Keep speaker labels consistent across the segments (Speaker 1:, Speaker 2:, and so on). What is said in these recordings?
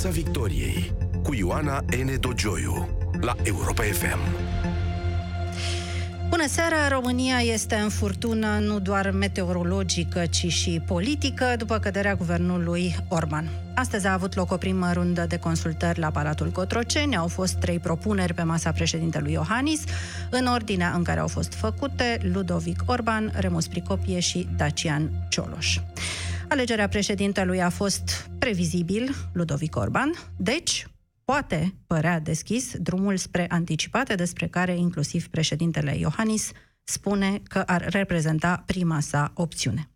Speaker 1: Piața Victoriei cu Ioana N. Dogioiu la Europa FM.
Speaker 2: Bună seara! România este în furtună nu doar meteorologică, ci și politică după căderea guvernului Orban. Astăzi a avut loc o primă rundă de consultări la Palatul Cotroceni. Au fost trei propuneri pe masa președintelui Iohannis, în ordinea în care au fost făcute Ludovic Orban, Remus Pricopie și Dacian Cioloș. Alegerea președintelui a fost previzibil, Ludovic Orban, deci poate părea deschis drumul spre anticipate, despre care inclusiv președintele Iohannis spune că ar reprezenta prima sa opțiune.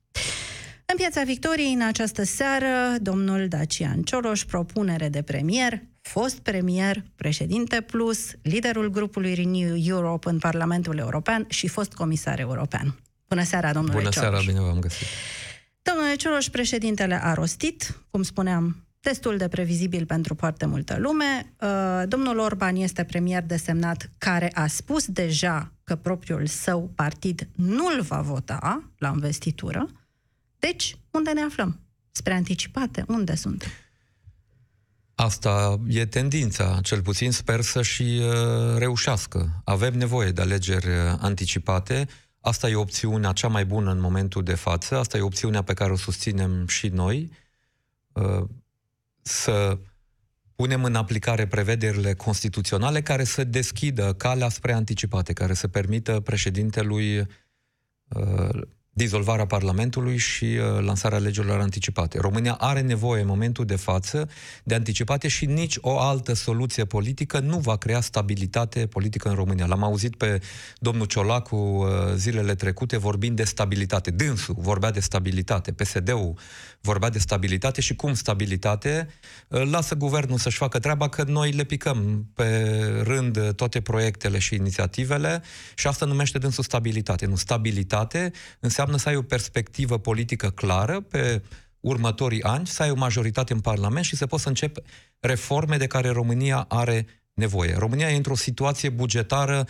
Speaker 2: În Piața Victoriei, în această seară, domnul Dacian Cioloș, propunere de premier, fost premier, președinte plus, liderul grupului Renew Europe în Parlamentul European și fost comisar european. Bună seara, domnule
Speaker 3: Bună
Speaker 2: Cioloș.
Speaker 3: seara, bine v-am găsit.
Speaker 2: Domnule Cioloș, președintele a rostit, cum spuneam, destul de previzibil pentru foarte multă lume. Uh, domnul Orban este premier desemnat care a spus deja că propriul său partid nu-l va vota la investitură. Deci, unde ne aflăm? Spre anticipate, unde sunt?
Speaker 3: Asta e tendința, cel puțin sper să și uh, reușească. Avem nevoie de alegeri uh, anticipate. Asta e opțiunea cea mai bună în momentul de față. Asta e opțiunea pe care o susținem și noi. Să punem în aplicare prevederile constituționale care să deschidă calea spre anticipate, care să permită președintelui dizolvarea Parlamentului și uh, lansarea legilor anticipate. România are nevoie în momentul de față de anticipate și nici o altă soluție politică nu va crea stabilitate politică în România. L-am auzit pe domnul Ciolacu uh, zilele trecute vorbind de stabilitate. Dânsul vorbea de stabilitate, PSD-ul vorbea de stabilitate și cum stabilitate uh, lasă guvernul să-și facă treaba că noi le picăm pe rând toate proiectele și inițiativele și asta numește dânsul stabilitate. Nu stabilitate înseamnă înseamnă să ai o perspectivă politică clară pe următorii ani, să ai o majoritate în Parlament și să poți să începi reforme de care România are nevoie. România e într-o situație bugetară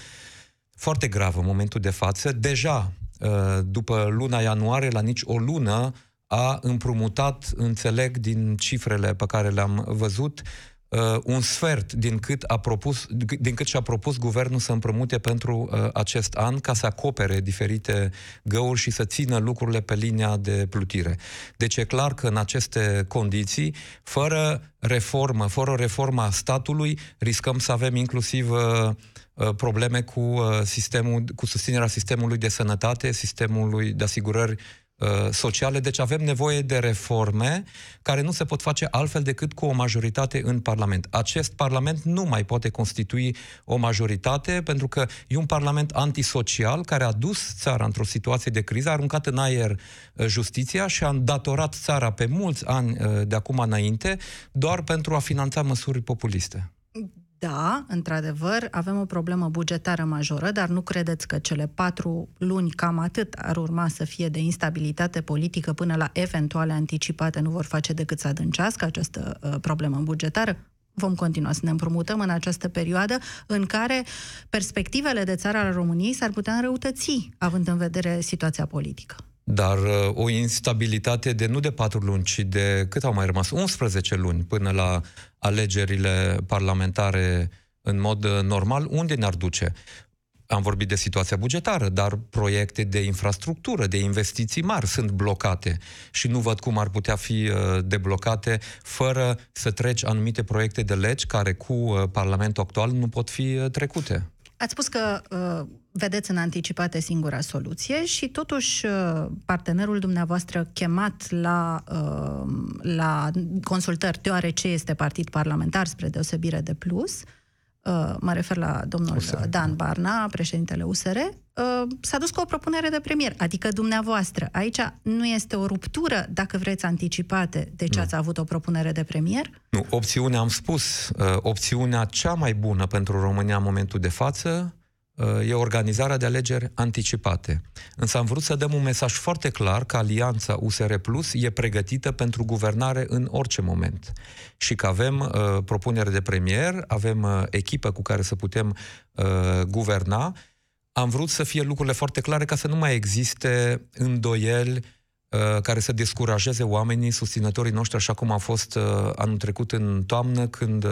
Speaker 3: foarte gravă în momentul de față. Deja, uh, după luna ianuarie, la nici o lună, a împrumutat, înțeleg din cifrele pe care le-am văzut, uh, un sfert din cât, a propus, din cât și-a propus guvernul să împrumute pentru uh, acest an ca să acopere diferite găuri și să țină lucrurile pe linia de plutire. Deci e clar că în aceste condiții, fără reformă, fără o reformă a statului, riscăm să avem inclusiv uh, uh probleme cu, uh, sistemul, cu susținerea sistemului de sănătate, sistemului de asigurări Uh, sociale, deci avem nevoie de reforme care nu se pot face altfel decât cu o majoritate în Parlament. Acest Parlament nu mai poate constitui o majoritate pentru că e un Parlament antisocial care a dus țara într-o situație de criză, a aruncat în aer uh, justiția și a îndatorat țara pe mulți ani uh, de acum înainte doar pentru a finanța măsuri populiste.
Speaker 2: Da, într-adevăr, avem o problemă bugetară majoră, dar nu credeți că cele patru luni, cam atât, ar urma să fie de instabilitate politică până la eventuale anticipate, nu vor face decât să adâncească această uh, problemă bugetară? Vom continua să ne împrumutăm în această perioadă în care perspectivele de țară al României s-ar putea înrăutăți, având în vedere situația politică.
Speaker 3: Dar uh, o instabilitate de nu de patru luni, ci de cât au mai rămas? 11 luni până la alegerile parlamentare în mod uh, normal, unde ne-ar duce? Am vorbit de situația bugetară, dar proiecte de infrastructură, de investiții mari sunt blocate și nu văd cum ar putea fi uh, deblocate fără să treci anumite proiecte de legi care cu Parlamentul actual nu pot fi trecute.
Speaker 2: Ați spus că uh, vedeți în anticipate singura soluție și totuși uh, partenerul dumneavoastră chemat la, uh, la consultări, deoarece este partid parlamentar spre deosebire de plus, uh, mă refer la domnul USR. Dan Barna, președintele USR, uh, s-a dus cu o propunere de premier, adică dumneavoastră. Aici nu este o ruptură, dacă vreți, anticipate, de ce nu. ați avut o propunere de premier?
Speaker 3: Nu, opțiunea, am spus, uh, opțiunea cea mai bună pentru România în momentul de față Uh, e organizarea de alegeri anticipate. Însă am vrut să dăm un mesaj foarte clar că alianța USR Plus e pregătită pentru guvernare în orice moment. Și că avem uh, propunere de premier, avem uh, echipă cu care să putem uh, guverna. Am vrut să fie lucrurile foarte clare ca să nu mai existe îndoieli care să descurajeze oamenii, susținătorii noștri, așa cum a fost anul trecut în toamnă, când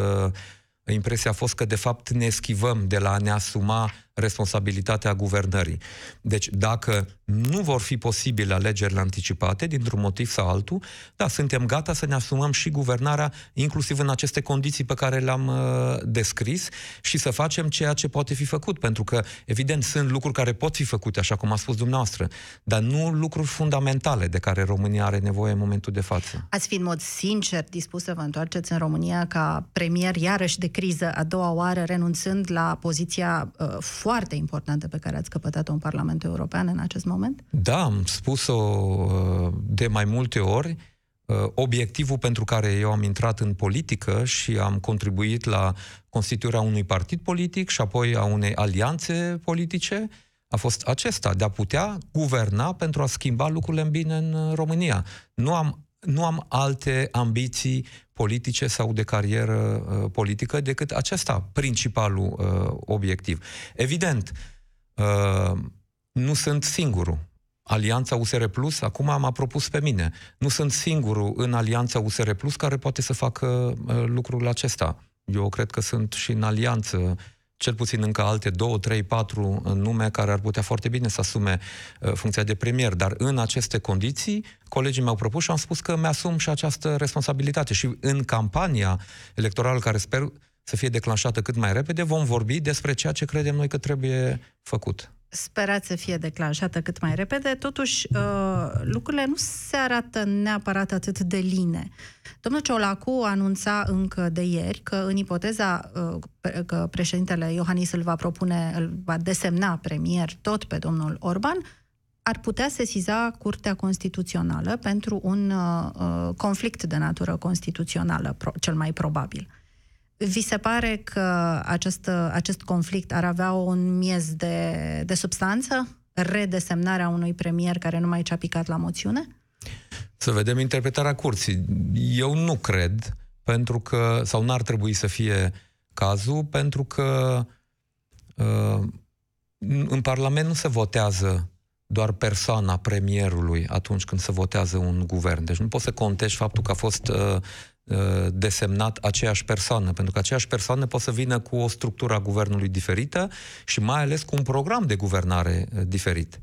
Speaker 3: impresia a fost că de fapt ne schivăm de la a ne asuma responsabilitatea guvernării. Deci dacă nu vor fi posibile alegerile anticipate, dintr-un motiv sau altul, da, suntem gata să ne asumăm și guvernarea, inclusiv în aceste condiții pe care le-am uh, descris, și să facem ceea ce poate fi făcut, pentru că, evident, sunt lucruri care pot fi făcute, așa cum a spus dumneavoastră, dar nu lucruri fundamentale de care România are nevoie în momentul de față.
Speaker 2: Ați fi în mod sincer dispus să vă întoarceți în România ca premier, iarăși de criză, a doua oară, renunțând la poziția uh, foarte importantă pe care ați căpătat-o în Parlamentul European în acest moment?
Speaker 3: Da, am spus-o uh, de mai multe ori. Uh, obiectivul pentru care eu am intrat în politică și am contribuit la constituirea unui partid politic și apoi a unei alianțe politice a fost acesta, de a putea guverna pentru a schimba lucrurile în bine în uh, România. Nu am, nu am alte ambiții politice sau de carieră uh, politică decât acesta, principalul uh, obiectiv. Evident, uh, nu sunt singurul. Alianța USR Plus acum m-a propus pe mine. Nu sunt singurul în Alianța USR Plus care poate să facă uh, lucrul acesta. Eu cred că sunt și în alianță cel puțin încă alte două, trei, patru nume care ar putea foarte bine să asume uh, funcția de premier. Dar în aceste condiții, colegii mi-au propus și am spus că mi-asum și această responsabilitate. Și în campania electorală, care sper să fie declanșată cât mai repede, vom vorbi despre ceea ce credem noi că trebuie făcut
Speaker 2: sperați să fie declanșată cât mai repede, totuși uh, lucrurile nu se arată neapărat atât de line. Domnul Ciolacu anunța încă de ieri că în ipoteza uh, că președintele Iohannis îl va propune, îl va desemna premier tot pe domnul Orban, ar putea sesiza Curtea Constituțională pentru un uh, conflict de natură constituțională, pro, cel mai probabil. Vi se pare că acest, acest conflict ar avea un miez de, de substanță? Redesemnarea unui premier care nu mai ce-a picat la moțiune?
Speaker 3: Să vedem interpretarea curții. Eu nu cred, pentru că, sau n-ar trebui să fie cazul, pentru că uh, în Parlament nu se votează doar persoana premierului atunci când se votează un guvern. Deci nu poți să contești faptul că a fost uh, Uh, desemnat aceeași persoană, pentru că aceeași persoană poate să vină cu o structură a guvernului diferită și mai ales cu un program de guvernare uh, diferit.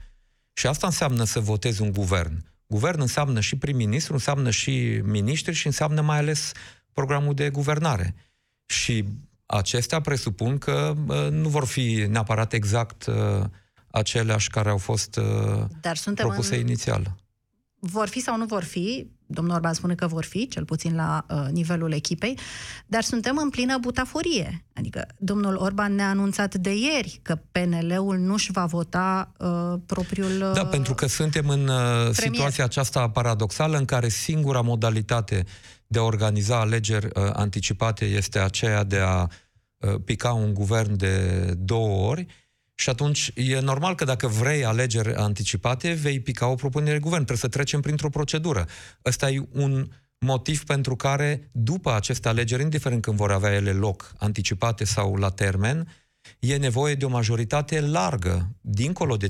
Speaker 3: Și asta înseamnă să votezi un guvern. Guvern înseamnă și prim-ministru, înseamnă și miniștri și înseamnă mai ales programul de guvernare. Și acestea presupun că uh, nu vor fi neapărat exact uh, aceleași care au fost uh, Dar suntem propuse în... inițial.
Speaker 2: Vor fi sau nu vor fi, domnul Orban spune că vor fi, cel puțin la uh, nivelul echipei, dar suntem în plină butaforie. Adică domnul Orban ne-a anunțat de ieri că PNL-ul nu-și va vota uh, propriul uh,
Speaker 3: Da, pentru că suntem în uh, situația aceasta paradoxală în care singura modalitate de a organiza alegeri uh, anticipate este aceea de a uh, pica un guvern de două ori, și atunci e normal că dacă vrei alegeri anticipate, vei pica o propunere de guvern. Trebuie să trecem printr-o procedură. Ăsta e un motiv pentru care, după aceste alegeri, indiferent când vor avea ele loc, anticipate sau la termen, e nevoie de o majoritate largă, dincolo de 50%,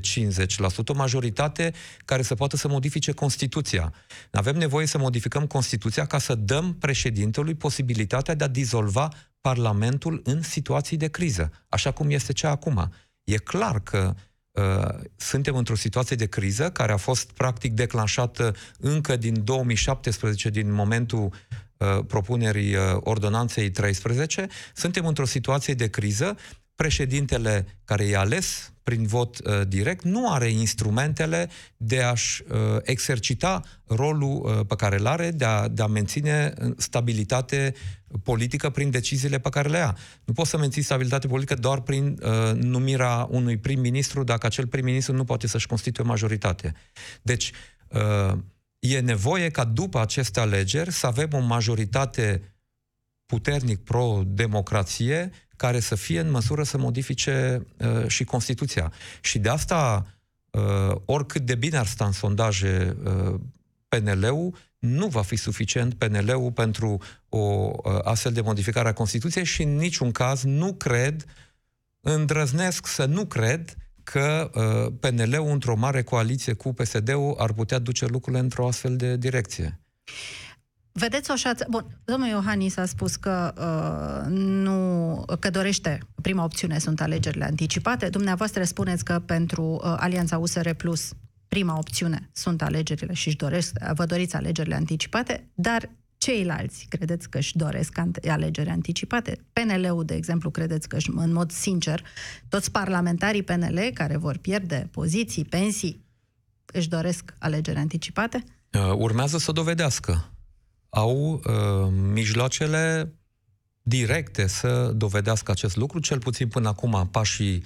Speaker 3: o majoritate care să poată să modifice Constituția. Avem nevoie să modificăm Constituția ca să dăm președintelui posibilitatea de a dizolva Parlamentul în situații de criză, așa cum este cea acum. E clar că uh, suntem într-o situație de criză care a fost practic declanșată încă din 2017, din momentul uh, propunerii uh, ordonanței 13. Suntem într-o situație de criză președintele care e ales prin vot uh, direct nu are instrumentele de a-și uh, exercita rolul uh, pe care îl are, de a, de a menține uh, stabilitate politică prin deciziile pe care le ia. Nu poți să menții stabilitate politică doar prin uh, numirea unui prim-ministru dacă acel prim-ministru nu poate să-și constituie majoritate. Deci, uh, e nevoie ca după aceste alegeri să avem o majoritate puternic pro-democrație care să fie în măsură să modifice uh, și Constituția. Și de asta, uh, oricât de bine ar sta în sondaje uh, PNL-ul, nu va fi suficient PNL-ul pentru o uh, astfel de modificare a Constituției și în niciun caz nu cred, îndrăznesc să nu cred că uh, PNL-ul într-o mare coaliție cu PSD-ul ar putea duce lucrurile într-o astfel de direcție.
Speaker 2: Vedeți o șață... Bun, domnul Iohannis a spus că uh, nu, că dorește, prima opțiune sunt alegerile anticipate. Dumneavoastră spuneți că pentru uh, Alianța USR Plus prima opțiune sunt alegerile și își doresc, vă doriți alegerile anticipate, dar ceilalți credeți că își doresc alegeri anticipate? PNL-ul, de exemplu, credeți că își, în mod sincer, toți parlamentarii PNL care vor pierde poziții, pensii, își doresc alegeri anticipate?
Speaker 3: Uh, urmează să dovedească au uh, mijloacele directe să dovedească acest lucru, cel puțin până acum pașii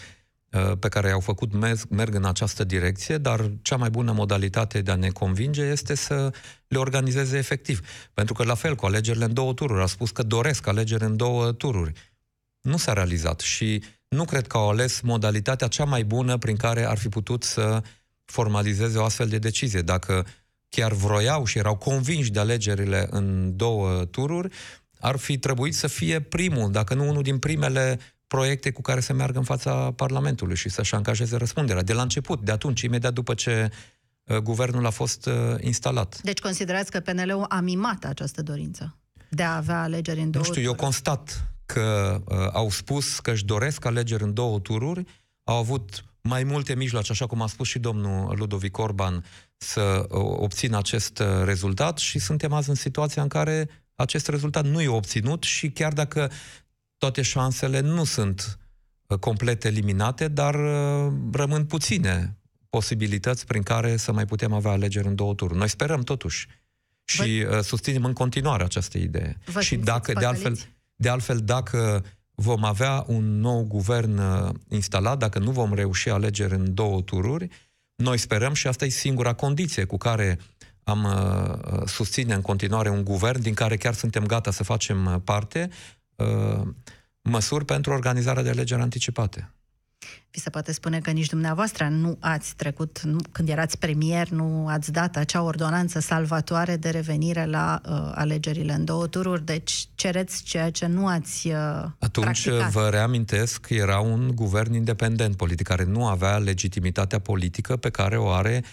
Speaker 3: uh, pe care i-au făcut merg, merg în această direcție, dar cea mai bună modalitate de a ne convinge este să le organizeze efectiv. Pentru că la fel cu alegerile în două tururi, a spus că doresc alegeri în două tururi. Nu s-a realizat și nu cred că au ales modalitatea cea mai bună prin care ar fi putut să formalizeze o astfel de decizie. Dacă uh, chiar vroiau și erau convinși de alegerile în două tururi, ar fi trebuit să fie primul, dacă nu unul din primele proiecte cu care să meargă în fața Parlamentului și să-și angajeze răspunderea. De la început, de atunci, imediat după ce uh, guvernul a fost uh, instalat.
Speaker 2: Deci considerați că PNL-ul a mimat această dorință de a avea alegeri în două
Speaker 3: Nu știu, tururi. eu constat că uh, au spus că își doresc alegeri în două tururi, au avut mai multe mijloace, așa cum a spus și domnul Ludovic Orban, să obțină acest uh, rezultat și suntem azi în situația în care acest rezultat nu e obținut și chiar dacă toate șansele nu sunt uh, complet eliminate, dar uh, rămân puține posibilități prin care să mai putem avea alegeri în două tururi. Noi sperăm totuși și Vă... susținem în continuare această idee.
Speaker 2: Vă
Speaker 3: și dacă, de altfel, de altfel, dacă vom avea un nou guvern instalat, dacă nu vom reuși alegeri în două tururi, noi sperăm și asta e singura condiție cu care am uh, susține în continuare un guvern din care chiar suntem gata să facem uh, parte, uh, măsuri pentru organizarea de alegeri anticipate.
Speaker 2: Vi se poate spune că nici dumneavoastră nu ați trecut, nu, când erați premier, nu ați dat acea ordonanță salvatoare de revenire la uh, alegerile în două tururi, deci cereți ceea ce nu ați uh,
Speaker 3: Atunci
Speaker 2: practicat.
Speaker 3: vă reamintesc, era un guvern independent politic care nu avea legitimitatea politică pe care o are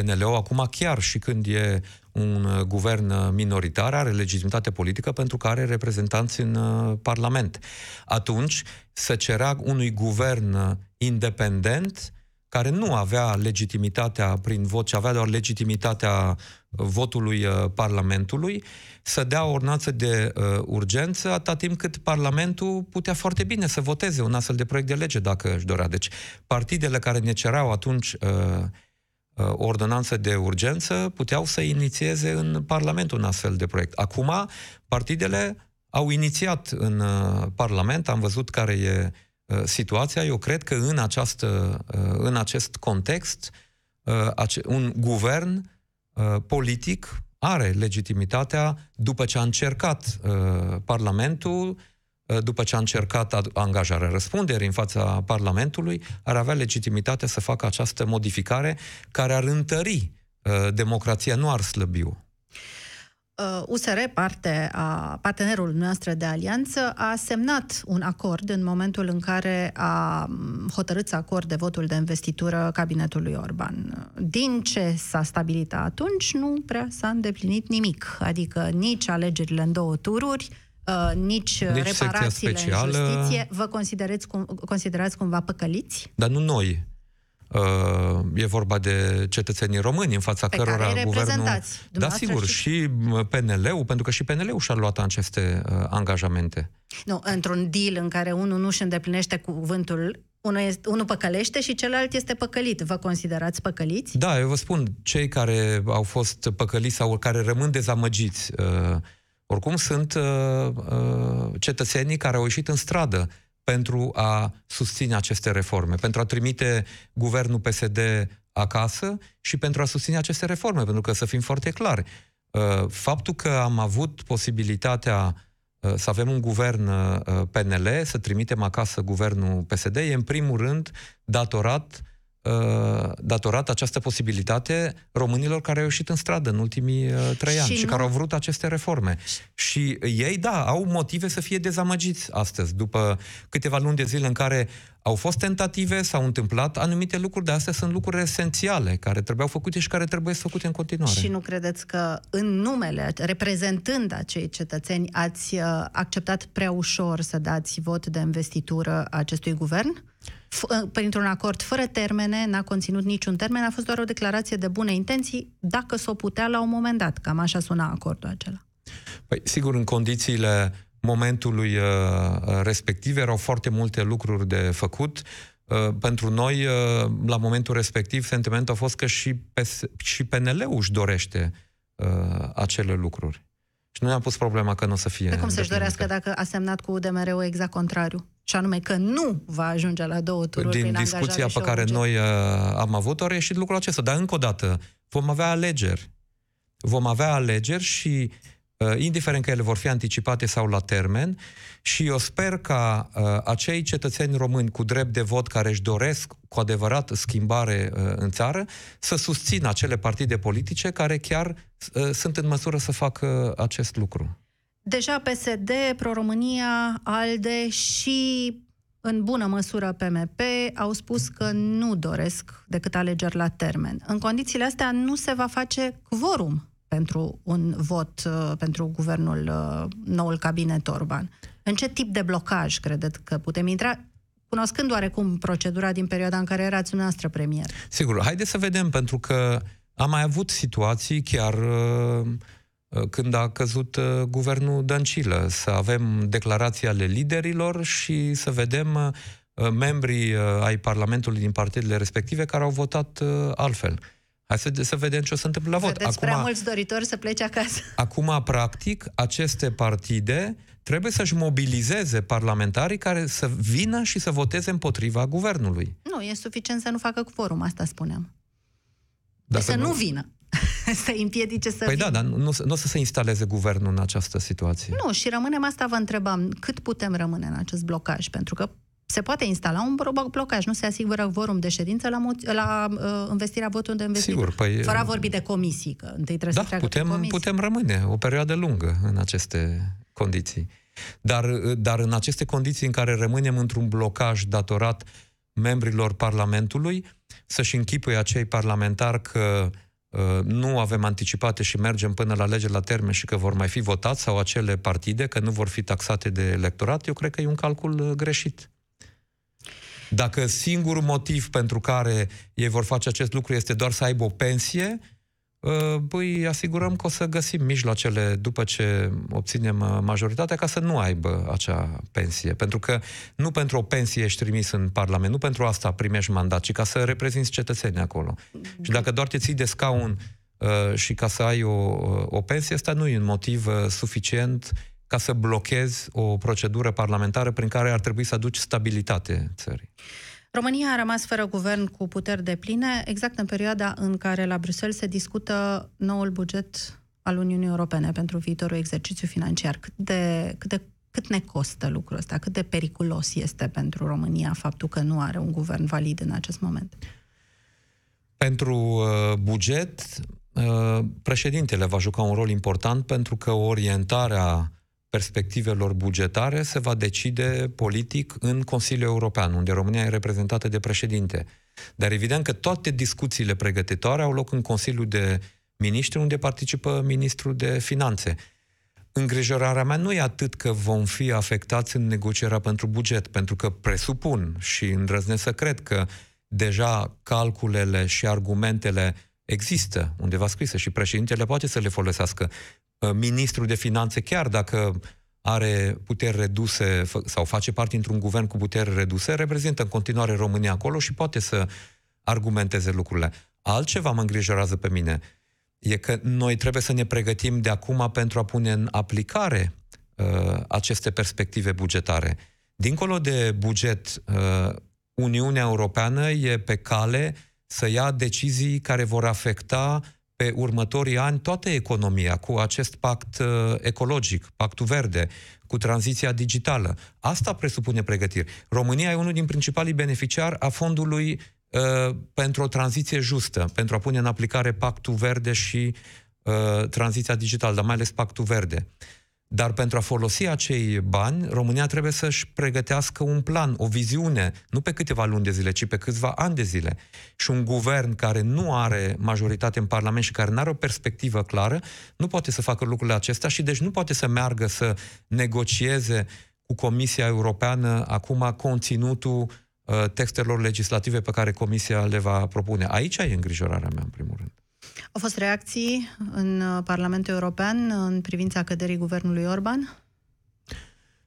Speaker 3: PNL-ul acum chiar și când e un uh, guvern uh, minoritar, are legitimitate politică pentru că are reprezentanți în uh, Parlament. Atunci să cerea unui guvern independent care nu avea legitimitatea prin vot, ci avea doar legitimitatea votului Parlamentului, să dea o ordonanță de uh, urgență atâta timp cât Parlamentul putea foarte bine să voteze un astfel de proiect de lege dacă își dorea. Deci partidele care ne cereau atunci uh, o uh, ordonanță de urgență, puteau să inițieze în Parlament un astfel de proiect. Acum, partidele au inițiat în uh, Parlament, am văzut care e uh, situația. Eu cred că în, această, în acest context, un guvern politic are legitimitatea, după ce a încercat Parlamentul, Uh, după ce a încercat angajarea răspunderii în fața Parlamentului, ar avea legitimitatea să facă această modificare care ar întări uh, democrația, nu ar slăbi-o.
Speaker 2: USR, uh, parte a partenerul noastră de alianță, a semnat un acord în momentul în care a mm, hotărât să acorde votul de investitură cabinetului Orban. Din ce s-a stabilit atunci, nu prea s-a îndeplinit nimic, adică nici alegerile în două tururi, uh, nici, nici reparațiile specială, în justiție, vă considerați, cum, considerați cumva păcăliți?
Speaker 3: Dar nu noi. Uh, e vorba de cetățenii români în fața
Speaker 2: Pe
Speaker 3: cărora
Speaker 2: care
Speaker 3: guvernul... Da, sigur,
Speaker 2: și...
Speaker 3: și PNL-ul, pentru că și PNL-ul și-a luat aceste uh, angajamente.
Speaker 2: Nu, într-un deal în care unul nu își îndeplinește cuvântul, unul, este, unul păcălește și celălalt este păcălit. Vă considerați păcăliți?
Speaker 3: Da, eu vă spun, cei care au fost păcăliți sau care rămân dezamăgiți uh, oricum sunt uh, uh, cetățenii care au ieșit în stradă pentru a susține aceste reforme, pentru a trimite guvernul PSD acasă și pentru a susține aceste reforme, pentru că să fim foarte clari, uh, faptul că am avut posibilitatea uh, să avem un guvern uh, PNL, să trimitem acasă guvernul PSD, e în primul rând datorat uh, Uh, datorat această posibilitate românilor care au ieșit în stradă în ultimii uh, trei ani și, și nu... care au vrut aceste reforme. Și ei, da, au motive să fie dezamăgiți astăzi, după câteva luni de zile în care Au fost tentative, s-au întâmplat anumite lucruri, dar astea sunt lucruri esențiale, care trebuiau făcute și care trebuie făcute în continuare.
Speaker 2: Și nu credeți că în numele, reprezentând acei cetățeni, ați uh, acceptat prea ușor să dați vot de investitură acestui guvern? F- uh, printr-un acord fără termene, n-a conținut niciun termen, a fost doar o declarație de bune intenții, dacă s-o putea la un moment dat. Cam așa suna acordul acela.
Speaker 3: Păi, sigur, în condițiile momentului uh, respectiv erau foarte multe lucruri de făcut. Uh, pentru noi, uh, la momentul respectiv, sentimentul a fost că și, PS, și PNL-ul își dorește acele lucruri. Și nu ne-am pus problema că nu o să fie...
Speaker 2: De cum să-și dorească dacă a semnat cu UDMR-ul exact contrariu? Și anume că nu va ajunge la două tururi
Speaker 3: Din discuția pe care noi uh, am avut-o, a ieșit lucrul acesta. Dar încă o dată, vom avea alegeri. Vom avea alegeri și uh, Uh, indiferent că ele vor fi anticipate sau la termen, și eu sper ca uh, acei cetățeni români cu drept de vot care își doresc cu adevărat schimbare uh, în țară să susțină acele partide politice care chiar uh, sunt în măsură să facă acest lucru.
Speaker 2: Deja PSD, Pro-România, ALDE și în bună măsură PMP au spus că nu doresc decât alegeri la termen. În condițiile astea nu se va face quorum pentru un vot uh, pentru guvernul, uh, noul cabinet Orban. În ce tip de blocaj credeți că putem intra? Cunoscând oarecum procedura din perioada în care erați dumneavoastră premier.
Speaker 3: Sigur, haideți să vedem, pentru că am mai avut situații chiar uh, când a căzut guvernul Dăncilă, să avem declarații ale liderilor și să vedem membrii ai Parlamentului din partidele respective care au votat altfel. Hai să, să vedem ce o să întâmple la vot.
Speaker 2: Vedeți acum, prea mulți doritori să plece acasă.
Speaker 3: Acum, practic, aceste partide trebuie să-și mobilizeze parlamentarii care să vină și să voteze împotriva guvernului.
Speaker 2: Nu, e suficient să nu facă quorum, asta spuneam. Dacă să nu, nu vină. să împiedice să
Speaker 3: Păi
Speaker 2: vină.
Speaker 3: da, dar nu, nu o să se instaleze guvernul în această situație.
Speaker 2: Nu, și rămânem asta, vă întrebam, cât putem rămâne în acest blocaj? Pentru că se poate instala un blocaj, nu se asigură vorum de ședință la, mo- la uh, investirea votului de investitură.
Speaker 3: Sigur, păi,
Speaker 2: Fără a vorbi de comisii, că întâi trebuie
Speaker 3: da,
Speaker 2: să
Speaker 3: putem, putem rămâne o perioadă lungă în aceste condiții. Dar, dar în aceste condiții în care rămânem într-un blocaj datorat membrilor Parlamentului, să-și închipuie acei parlamentari că uh, nu avem anticipate și mergem până la lege la termen și că vor mai fi votați sau acele partide, că nu vor fi taxate de electorat, eu cred că e un calcul uh, greșit. Dacă singurul motiv pentru care ei vor face acest lucru este doar să aibă o pensie, uh, păi asigurăm că o să găsim mijloacele după ce obținem uh, majoritatea ca să nu aibă acea pensie. Pentru că nu pentru o pensie ești trimis în Parlament, nu pentru asta primești mandat, ci ca să reprezinți cetățenii acolo. Și dacă doar te ții de scaun uh, și ca să ai o, o pensie, asta nu e un motiv suficient ca să blochezi o procedură parlamentară prin care ar trebui să aduci stabilitate țării.
Speaker 2: România a rămas fără guvern cu puteri de pline exact în perioada în care la Bruxelles se discută noul buget al Uniunii Europene pentru viitorul exercițiu financiar. Cât de, cât de cât ne costă lucrul ăsta? Cât de periculos este pentru România faptul că nu are un guvern valid în acest moment?
Speaker 3: Pentru uh, buget, uh, președintele va juca un rol important pentru că orientarea perspectivelor bugetare se va decide politic în Consiliul European, unde România e reprezentată de președinte. Dar evident că toate discuțiile pregătitoare au loc în Consiliul de Ministri, unde participă Ministrul de Finanțe. Îngrijorarea mea nu e atât că vom fi afectați în negocierea pentru buget, pentru că presupun și îndrăznesc să cred că deja calculele și argumentele există undeva scrise și președintele poate să le folosească. Uh, ministrul de finanțe, chiar dacă are puteri reduse sau face parte într-un guvern cu puteri reduse, reprezintă în continuare România acolo și poate să argumenteze lucrurile. Altceva mă îngrijorează pe mine e că noi trebuie să ne pregătim de acum pentru a pune în aplicare uh, aceste perspective bugetare. Dincolo de buget, uh, Uniunea Europeană e pe cale să ia decizii care vor afecta pe următorii ani toată economia cu acest pact uh, ecologic, pactul verde, cu tranziția digitală. Asta presupune pregătiri. România e unul din principalii beneficiari a fondului uh, pentru o tranziție justă, pentru a pune în aplicare pactul verde și uh, tranziția digitală, dar mai ales pactul verde. Dar pentru a folosi acei bani, România trebuie să-și pregătească un plan, o viziune, nu pe câteva luni de zile, ci pe câțiva ani de zile. Și un guvern care nu are majoritate în Parlament și care nu are o perspectivă clară, nu poate să facă lucrurile acestea și deci nu poate să meargă să negocieze cu Comisia Europeană acum conținutul uh, textelor legislative pe care Comisia le va propune. Aici e îngrijorarea mea, în primul rând.
Speaker 2: Au fost reacții în uh, Parlamentul European în privința căderii guvernului Orban?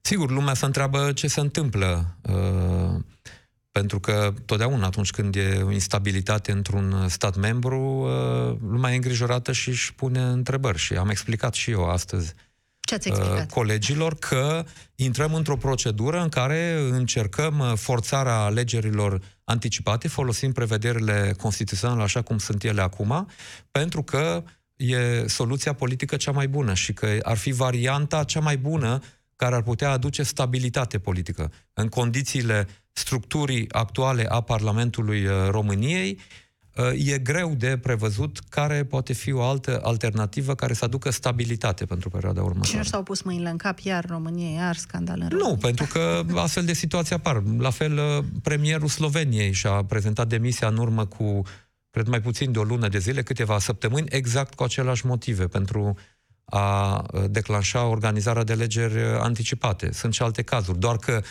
Speaker 3: Sigur, lumea se întreabă ce se întâmplă. Uh, pentru că totdeauna atunci când e o instabilitate într-un stat membru, uh, lumea e îngrijorată și își pune întrebări. Și am explicat și eu astăzi
Speaker 2: ce ați explicat? Uh,
Speaker 3: colegilor că intrăm într-o procedură în care încercăm uh, forțarea alegerilor anticipate, folosind prevederile constituționale așa cum sunt ele acum, pentru că e soluția politică cea mai bună și că ar fi varianta cea mai bună care ar putea aduce stabilitate politică. În condițiile structurii actuale a Parlamentului uh, României, e greu de prevăzut care poate fi o altă alternativă care să aducă stabilitate pentru perioada următoare. Și
Speaker 2: nu s-au pus mâinile în cap iar României, iar scandal în România.
Speaker 3: Nu, pentru că astfel de situații apar. La fel, uh, premierul Sloveniei și-a prezentat demisia în urmă cu, cred mai puțin de o lună de zile, câteva săptămâni, exact cu aceleași motive, pentru a uh, declanșa organizarea de legeri uh, anticipate. Sunt și alte cazuri, doar că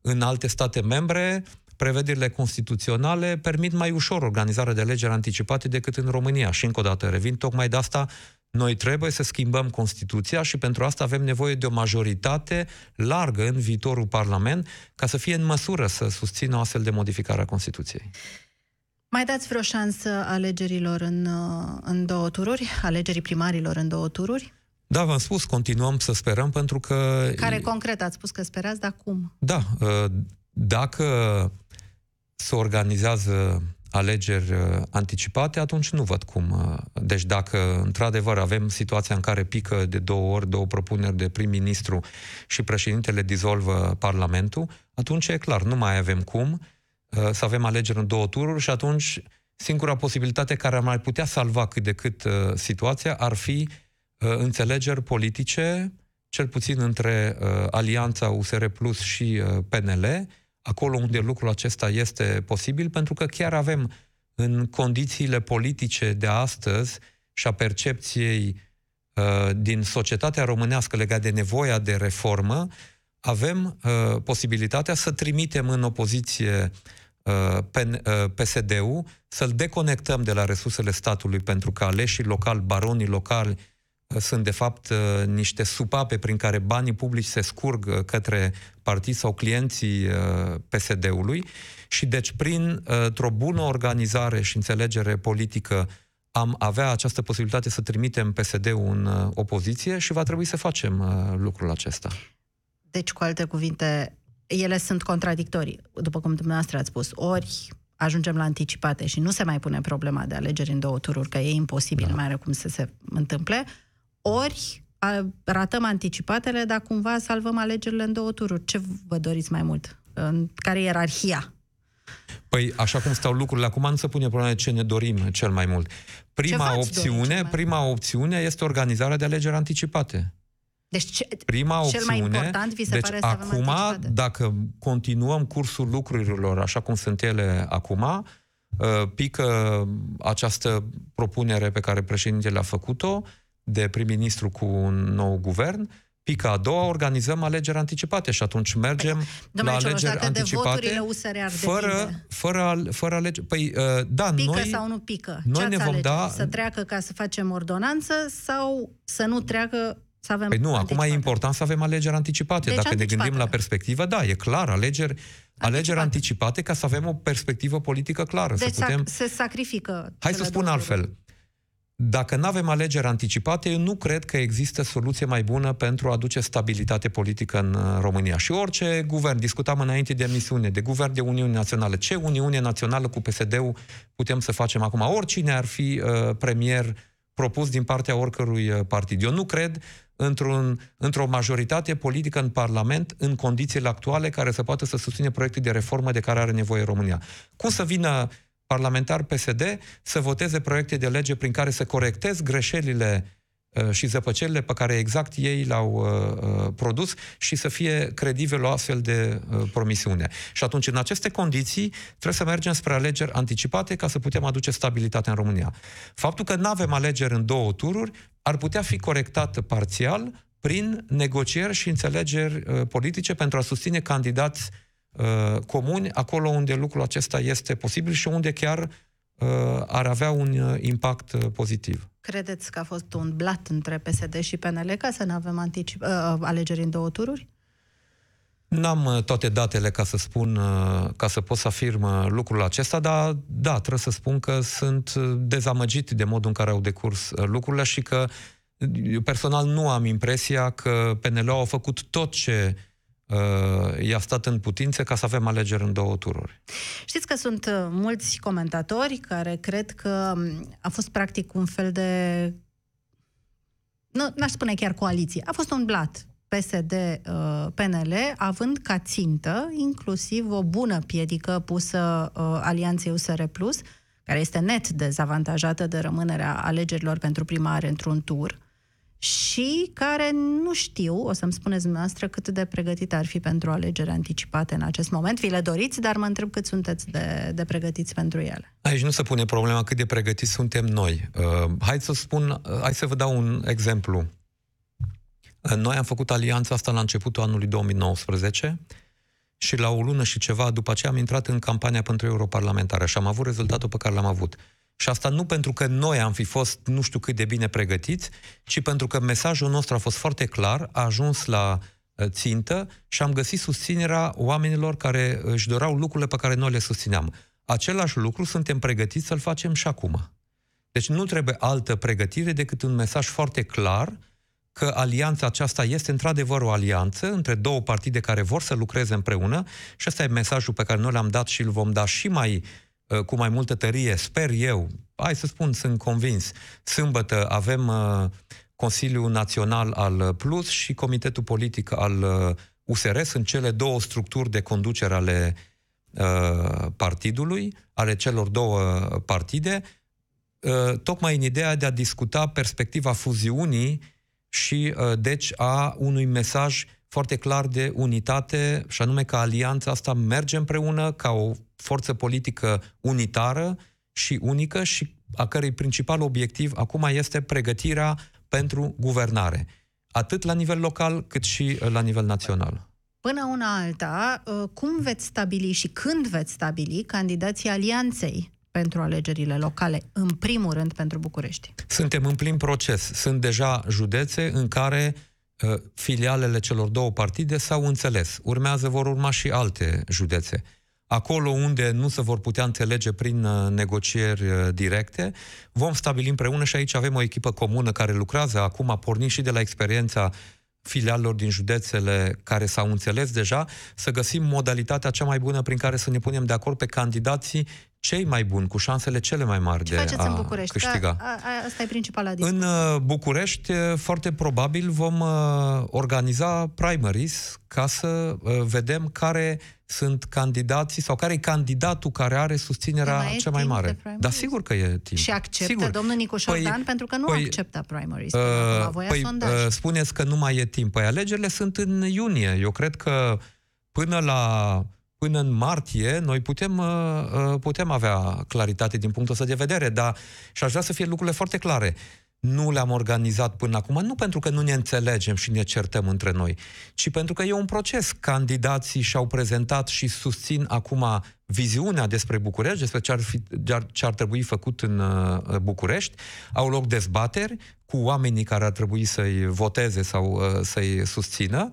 Speaker 3: în alte state membre prevederile constituționale permit mai ușor organizarea de alegeri anticipate decât în România. Și încă o dată revin, tocmai de asta noi trebuie să schimbăm Constituția și pentru asta avem nevoie de o majoritate largă în viitorul Parlament ca să fie în măsură să susțină o astfel de modificare a Constituției.
Speaker 2: Mai dați vreo șansă alegerilor în, în două tururi, alegerii primarilor în două tururi?
Speaker 3: Da, v-am spus, continuăm să sperăm pentru că...
Speaker 2: Care concret ați spus că sperați, dar cum?
Speaker 3: Da, ă, dacă se organizează alegeri uh, anticipate, atunci nu văd cum. Uh, deci dacă într-adevăr avem situația în care pică de două ori două propuneri de prim-ministru și președintele dizolvă Parlamentul, atunci e clar, nu mai avem cum uh, să avem alegeri în două tururi și atunci singura posibilitate care ar mai putea salva cât de cât situația ar fi înțelegeri politice, cel puțin între Alianța USR Plus și PNL, acolo unde lucrul acesta este posibil, pentru că chiar avem în condițiile politice de astăzi și a percepției uh, din societatea românească legat de nevoia de reformă, avem uh, posibilitatea să trimitem în opoziție uh, uh PSD-ul, să-l deconectăm de la resursele statului pentru că aleșii locali, baronii locali, sunt de fapt uh, niște supape prin care banii publici se scurg uh, către partid sau clienții uh, PSD-ului și deci prin o bună organizare și înțelegere politică am avea această posibilitate să trimitem PSD-ul în opoziție și va trebui să facem lucrul acesta.
Speaker 2: Deci, cu alte cuvinte, ele sunt contradictorii, după cum dumneavoastră ați spus. Ori ajungem la anticipate și nu se mai pune problema de alegeri în două tururi, că e imposibil, da. mai are cum să se întâmple, ori ratăm anticipatele, dar cumva salvăm alegerile în două tururi. Ce vă doriți mai mult? În care e ierarhia?
Speaker 3: Păi, așa cum stau lucrurile acum, nu se pune problema ce ne dorim cel mai mult. Prima opțiune, prima opțiune este organizarea de alegeri anticipate.
Speaker 2: Deci ce, prima cel opțiune, mai important vi se
Speaker 3: deci
Speaker 2: pare să
Speaker 3: acum, dacă continuăm cursul lucrurilor așa cum sunt ele acum, uh, pică această propunere pe care președintele a făcut-o, de prim-ministru cu un nou guvern, pica a doua, organizăm alegeri anticipate și atunci mergem păi, la alegeri anticipate fără, fără, fără alegeri. Păi, uh, da,
Speaker 2: pică
Speaker 3: noi...
Speaker 2: sau nu pică? Noi ne vom alege? da... Să treacă ca să facem ordonanță sau să nu treacă să avem
Speaker 3: Păi nu, anticipate. acum e important să avem alegeri anticipate. Deci Dacă anticipate. ne gândim la perspectivă, da, e clar, alegeri, anticipate. alegeri anticipate ca să avem o perspectivă politică clară.
Speaker 2: Deci
Speaker 3: să putem...
Speaker 2: se sacrifică.
Speaker 3: Hai să spun altfel. Dacă nu avem alegeri anticipate, eu nu cred că există soluție mai bună pentru a aduce stabilitate politică în uh, România. Și orice guvern, discutam înainte de emisiune, de guvern de Uniune Națională, ce Uniune Națională cu PSD-ul putem să facem acum? Oricine ar fi uh, premier propus din partea oricărui uh, partid. Eu nu cred într-un, într-o majoritate politică în Parlament în condițiile actuale care să poată să susține proiecte de reformă de care are nevoie România. Cum să vină parlamentar PSD să voteze proiecte de lege prin care să corectez greșelile uh, și zăpăcerile pe care exact ei le-au uh, uh, produs și să fie credibil o astfel de uh, promisiune. Și atunci, în aceste condiții, trebuie să mergem spre alegeri anticipate ca să putem aduce stabilitate în România. Faptul că nu avem alegeri în două tururi ar putea fi corectat parțial prin negocieri și înțelegeri uh, politice pentru a susține candidați uh, comuni acolo unde lucrul acesta este posibil și unde chiar uh, ar avea un uh, impact uh, pozitiv.
Speaker 2: Credeți că a fost un blat între PSD și PNL ca să nu avem anticip- uh, alegeri în două tururi?
Speaker 3: N-am uh, toate datele ca să spun, uh, ca să pot să afirm uh, lucrul acesta, dar da, trebuie să spun că sunt uh, dezamăgit de modul în care au decurs uh, lucrurile și că eu personal nu am impresia că PNL au făcut tot ce uh, i-a stat în putință ca să avem alegeri în două tururi.
Speaker 2: Știți că sunt uh, mulți comentatori care cred că um, a fost practic un fel de... Nu, n-aș spune chiar coaliție. A fost un blat PSD-PNL, având ca țintă inclusiv o bună piedică pusă uh, alianței USR+, care este net dezavantajată de rămânerea alegerilor pentru primare într-un tur, și care nu știu, o să-mi spuneți dumneavoastră, cât de pregătite ar fi pentru alegeri anticipate în acest moment. Vi le doriți, dar mă întreb cât sunteți de, de pregătiți pentru ele.
Speaker 3: Aici nu se pune problema cât de pregătiți suntem noi. Uh, hai să spun, uh, hai să vă dau un exemplu. Uh, noi am făcut alianța asta la începutul anului 2019 și la o lună și ceva după aceea am intrat în campania pentru europarlamentare și am avut rezultatul pe care l-am avut. Și asta nu pentru că noi am fi fost nu știu cât de bine pregătiți, ci pentru că mesajul nostru a fost foarte clar, a ajuns la uh, țintă și am găsit susținerea oamenilor care își doreau lucrurile pe care noi le susțineam. Același lucru suntem pregătiți să-l facem și acum. Deci nu trebuie altă pregătire decât un mesaj foarte clar că alianța aceasta este într-adevăr o alianță între două partide care vor să lucreze împreună și ăsta e mesajul pe care noi l-am dat și îl vom da și mai uh, cu mai multă tărie, sper eu, hai să spun, sunt convins, sâmbătă avem uh, Consiliul Național al Plus și Comitetul Politic al uh, USR, sunt cele două structuri de conducere ale uh, partidului, ale celor două partide, uh, tocmai în ideea de a discuta perspectiva fuziunii și, uh, deci, a unui mesaj foarte clar de unitate, și anume că alianța asta merge împreună ca o forță politică unitară și unică și a cărei principal obiectiv acum este pregătirea pentru guvernare, atât la nivel local cât și uh, la nivel național.
Speaker 2: Până una alta, uh, cum veți stabili și când veți stabili candidații alianței pentru alegerile locale, în primul rând pentru București?
Speaker 3: Suntem în plin proces. Sunt deja județe în care uh, filialele celor două partide s-au înțeles. Urmează, vor urma și alte județe. Acolo unde nu se vor putea înțelege prin uh, negocieri uh, directe, vom stabili împreună și aici avem o echipă comună care lucrează acum, pornind și de la experiența filialelor din județele care s-au înțeles deja, să găsim modalitatea cea mai bună prin care să ne punem de acord pe candidații cei mai buni, cu șansele cele mai mari
Speaker 2: Ce
Speaker 3: de
Speaker 2: faceți
Speaker 3: a
Speaker 2: în București?
Speaker 3: câștiga.
Speaker 2: A, a, asta e principala discuție.
Speaker 3: În uh, București, uh, foarte probabil, vom uh, organiza primaries ca să uh, vedem care sunt candidații sau care e candidatul care are susținerea
Speaker 2: Mai e
Speaker 3: cea mai
Speaker 2: timp
Speaker 3: mare.
Speaker 2: de primaries?
Speaker 3: Da, sigur că e timp.
Speaker 2: Și acceptă
Speaker 3: sigur.
Speaker 2: domnul Nicu Șordan
Speaker 3: Păi-
Speaker 2: pentru că nu
Speaker 3: păi,
Speaker 2: accepta primaries.
Speaker 3: Uh,
Speaker 2: până acum, voia
Speaker 3: păi,
Speaker 2: sondaj.
Speaker 3: uh, spuneți că nu mai e timp. Păi alegerile sunt în iunie. Eu cred că până la până în martie noi putem, uh, uh, putem avea claritate din punctul ăsta de vedere, dar și aș vrea să fie lucrurile foarte clare. Nu le-am organizat până acum, nu pentru că nu ne înțelegem și ne certăm între noi, ci pentru că e un proces. Candidații și-au prezentat și susțin acum viziunea despre București, despre ce ar, fi, ce ar trebui făcut în uh, București. Au loc dezbateri cu oamenii care ar trebui să-i voteze sau uh, să-i susțină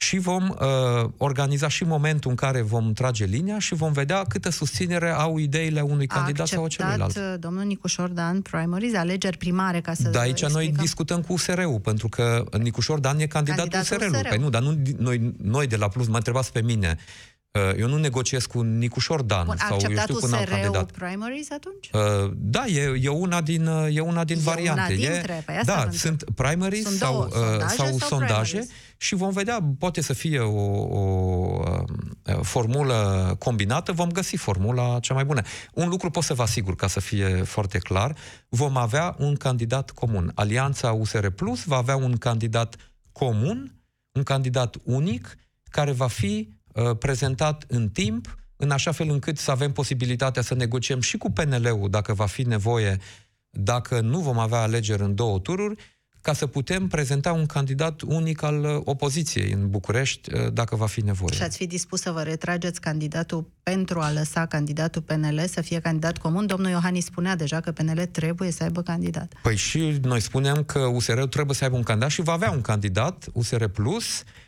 Speaker 3: și vom uh, organiza și momentul în care vom trage linia și vom vedea câtă susținere au ideile unui
Speaker 2: A
Speaker 3: candidat sau a
Speaker 2: acceptat
Speaker 3: celuilalt.
Speaker 2: uh, domnul Nicu Șordan primaries, alegeri primare, ca să
Speaker 3: Dar aici noi
Speaker 2: explicăm.
Speaker 3: discutăm cu USR-ul, pentru că Nicușor Dan e candidatul
Speaker 2: Candidatul
Speaker 3: USR-ului.
Speaker 2: USR-ul.
Speaker 3: Păi nu, dar nu, noi, noi de la Plus, mă întrebați pe mine, uh, eu nu negociez cu Nicușor Dan
Speaker 2: Bun, a
Speaker 3: sau eu
Speaker 2: acceptat
Speaker 3: știu cu un alt
Speaker 2: USR-ul
Speaker 3: candidat.
Speaker 2: primaries atunci?
Speaker 3: Uh, da, e, e una din, uh, e una din
Speaker 2: E una
Speaker 3: variante.
Speaker 2: dintre,
Speaker 3: e,
Speaker 2: păi asta vă
Speaker 3: da,
Speaker 2: întreb.
Speaker 3: sunt primaries
Speaker 2: Sunt
Speaker 3: sau,
Speaker 2: două,
Speaker 3: uh,
Speaker 2: sondaje
Speaker 3: sau
Speaker 2: sau
Speaker 3: sondaje
Speaker 2: primaries?
Speaker 3: Și vom vedea, poate să fie o, o, o formulă combinată, vom găsi formula cea mai bună. Un lucru pot să vă asigur, ca să fie foarte clar, vom avea un candidat comun. Alianța USR Plus va avea un candidat comun, un candidat unic, care va fi uh, prezentat în timp, în așa fel încât să avem posibilitatea să negociem și cu PNL-ul, dacă va fi nevoie, dacă nu vom avea alegeri în două tururi, ca să putem prezenta un candidat unic al uh, opoziției în București, uh, dacă va fi nevoie.
Speaker 2: Și ați fi dispus să vă retrageți candidatul pentru a lăsa candidatul PNL să fie candidat comun? Domnul Iohannis spunea deja că PNL trebuie să aibă candidat.
Speaker 3: Păi și noi spunem că USR trebuie să aibă un candidat și va avea un candidat, USR Plus, Uh,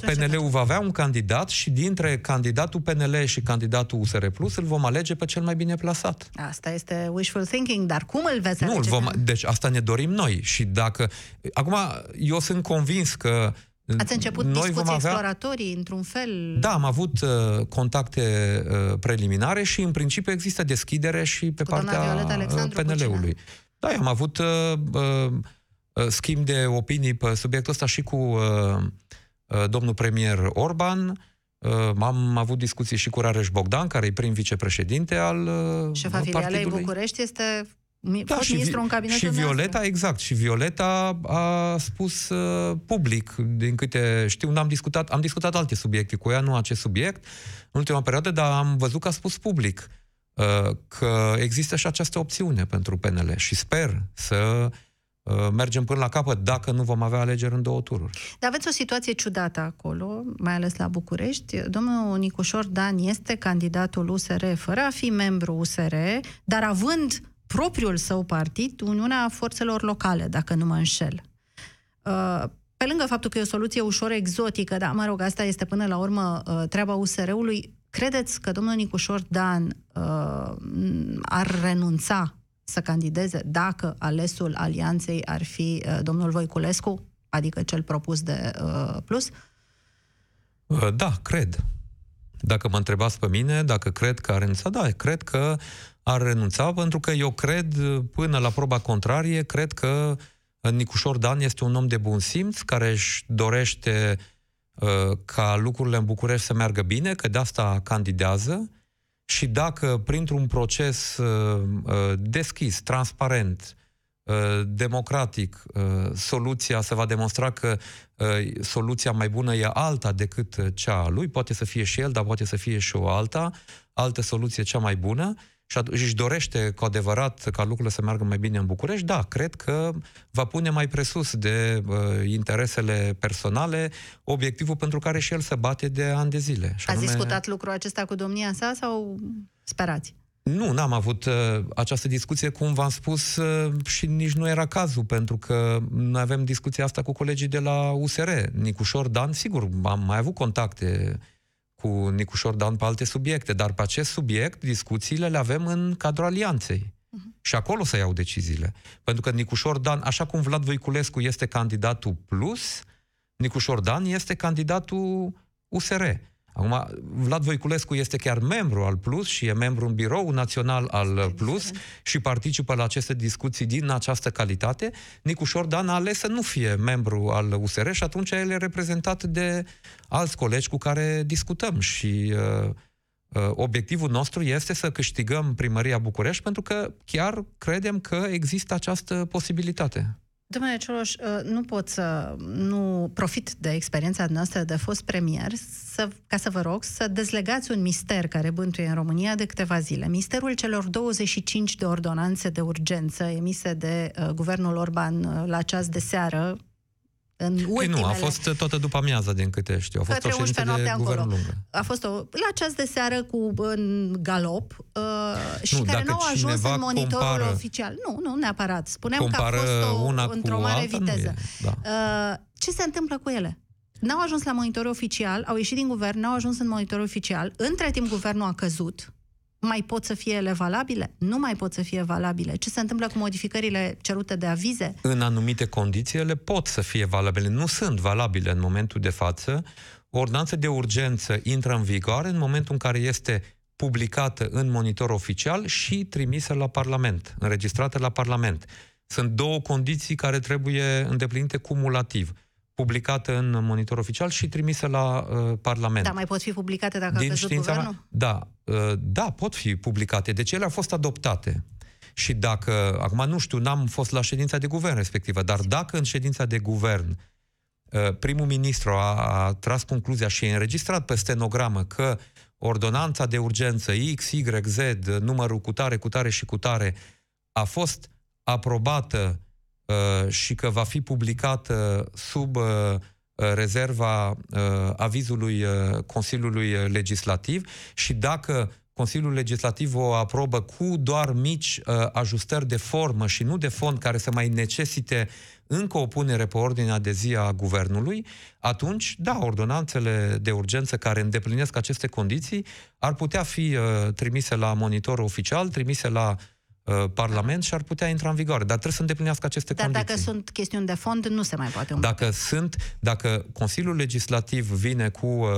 Speaker 3: PNL-ul va avea un candidat și dintre candidatul PNL și candidatul USR Plus îl vom alege pe cel mai bine plasat.
Speaker 2: Asta este wishful thinking, dar cum îl veți
Speaker 3: nu,
Speaker 2: alege?
Speaker 3: Vom, deci asta ne dorim noi și dacă... Acum, eu sunt convins că
Speaker 2: Ați început
Speaker 3: noi
Speaker 2: discuții
Speaker 3: vom avea...
Speaker 2: exploratorii, într-un fel?
Speaker 3: Da, am avut uh, contacte uh, preliminare și, în principiu, există deschidere și pe
Speaker 2: Cu
Speaker 3: partea uh, PNL-ului. Da, am avut uh, uh, schimb de opinii pe subiectul ăsta și cu uh, Uh, domnul premier Orban, uh, am avut discuții și cu Rareș Bogdan, care e prim vicepreședinte al uh,
Speaker 2: Șefa filialei București este da, fost
Speaker 3: și,
Speaker 2: ministru în cabinetul
Speaker 3: Și Violeta,
Speaker 2: noastră.
Speaker 3: exact, și Violeta a spus uh, public, din câte știu, n-am discutat, am discutat alte subiecte cu ea, nu acest subiect, în ultima perioadă, dar am văzut că a spus public uh, că există și această opțiune pentru PNL și sper să Uh, mergem până la capăt dacă nu vom avea alegeri în două tururi.
Speaker 2: Dar aveți o situație ciudată acolo, mai ales la București. Domnul Nicușor Dan este candidatul USR fără a fi membru USR, dar având propriul său partid, Uniunea Forțelor Locale, dacă nu mă înșel. Uh, pe lângă faptul că e o soluție ușor exotică, dar, mă rog, asta este până la urmă uh, treaba USR-ului, credeți că domnul Nicușor Dan ar renunța să candideze dacă alesul alianței ar fi uh, domnul Voiculescu, adică cel propus de uh, Plus?
Speaker 3: Uh, da, cred. Dacă mă întrebați pe mine, dacă cred că ar renunța, da, cred că ar renunța, pentru că eu cred, până la proba contrarie, cred că Nicușor Dan este un om de bun simț, care își dorește uh, ca lucrurile în București să meargă bine, că de asta candidează, și dacă printr-un proces uh, uh, deschis, transparent, uh, democratic, uh, soluția se va demonstra că uh, soluția mai bună e alta decât cea a lui, poate să fie și el, dar poate să fie și o alta, altă soluție cea mai bună, și își dorește cu adevărat ca lucrurile să meargă mai bine în București, da, cred că va pune mai presus de uh, interesele personale obiectivul pentru care și el se bate de ani de zile.
Speaker 2: Și Ați anume... discutat lucrul acesta cu domnia sa sau sperați?
Speaker 3: Nu, n-am avut uh, această discuție, cum v-am spus, uh, și nici nu era cazul, pentru că noi avem discuția asta cu colegii de la USR. Nicușor Dan, sigur, am mai avut contacte cu Nicușor Dan pe alte subiecte, dar pe acest subiect discuțiile le avem în cadrul alianței. Uh-huh. Și acolo să iau deciziile. Pentru că Nicușor Dan, așa cum Vlad Voiculescu este candidatul plus, Nicușor Dan este candidatul USR. Acum, Vlad Voiculescu este chiar membru al Plus și e membru în birou național al Plus și participă la aceste discuții din această calitate. Nicu Dan a ales să nu fie membru al USR și atunci el e reprezentat de alți colegi cu care discutăm și uh, uh, obiectivul nostru este să câștigăm primăria București pentru că chiar credem că există această posibilitate.
Speaker 2: Domnule Cioloș, uh, nu pot să nu profit de experiența noastră de fost premier să, ca să vă rog să dezlegați un mister care bântuie în România de câteva zile. Misterul celor 25 de ordonanțe de urgență emise de uh, guvernul Orban uh, la ceas de seară, în ultimele...
Speaker 3: Păi nu, a fost toată după amiaza, din câte știu. A fost o ședință de guvern lungă.
Speaker 2: A fost o, la ceas de seară cu în galop uh, și nu, care nu au ajuns în monitorul compară, oficial. Nu, nu neapărat. Spuneam că a fost o, una într-o mare alta, viteză. E, da. uh, ce se întâmplă cu ele? N-au ajuns la monitorul oficial, au ieșit din guvern, n-au ajuns în monitorul oficial. Între timp, guvernul a căzut mai pot să fie ele valabile? Nu mai pot să fie valabile. Ce se întâmplă cu modificările cerute de avize?
Speaker 3: În anumite condiții ele pot să fie valabile. Nu sunt valabile în momentul de față. Ordonanța de urgență intră în vigoare în momentul în care este publicată în monitor oficial și trimisă la Parlament, înregistrată la Parlament. Sunt două condiții care trebuie îndeplinite cumulativ publicată în monitor oficial și trimisă la uh, Parlament.
Speaker 2: Da, mai pot fi publicate dacă Din a căzut guvernul?
Speaker 3: Da, uh, da, pot fi publicate. Deci ele au fost adoptate. Și dacă, acum nu știu, n-am fost la ședința de guvern respectivă, dar dacă în ședința de guvern uh, primul ministru a, a tras concluzia și a înregistrat pe stenogramă că ordonanța de urgență X, Y, Z, numărul cu tare, cu tare și cu tare, a fost aprobată uh, și că va fi publicată sub uh, rezerva uh, avizului uh, Consiliului Legislativ. Și dacă Consiliul Legislativ o aprobă cu doar mici uh, ajustări de formă și nu de fond care să mai necesite încă o punere pe ordinea de zi a guvernului, atunci, da, ordonanțele de urgență care îndeplinesc aceste condiții ar putea fi uh, trimise la monitor oficial, trimise la uh, Parlament și ar putea intra în vigoare. Dar trebuie să îndeplinească aceste
Speaker 2: Dar
Speaker 3: condiții.
Speaker 2: dacă sunt chestiuni de fond, nu se mai poate umple.
Speaker 3: Dacă sunt, dacă Consiliul Legislativ vine cu uh,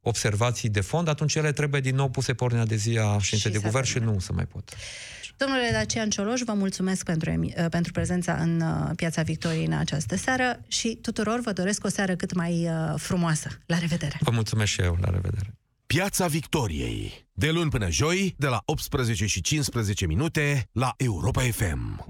Speaker 3: observații de fond, atunci ele trebuie din nou puse pe ordinea de zi a ședinței de guvern și nu se mai pot.
Speaker 2: Domnule Dacian Cioloș, vă mulțumesc pentru, uh, pentru prezența în uh, Piața Victoriei în această seară și tuturor vă doresc o seară cât mai uh, frumoasă. La revedere!
Speaker 3: Vă mulțumesc și eu, la revedere!
Speaker 1: Piața Victoriei, de luni până joi, de la 18 și 15 minute, la Europa FM.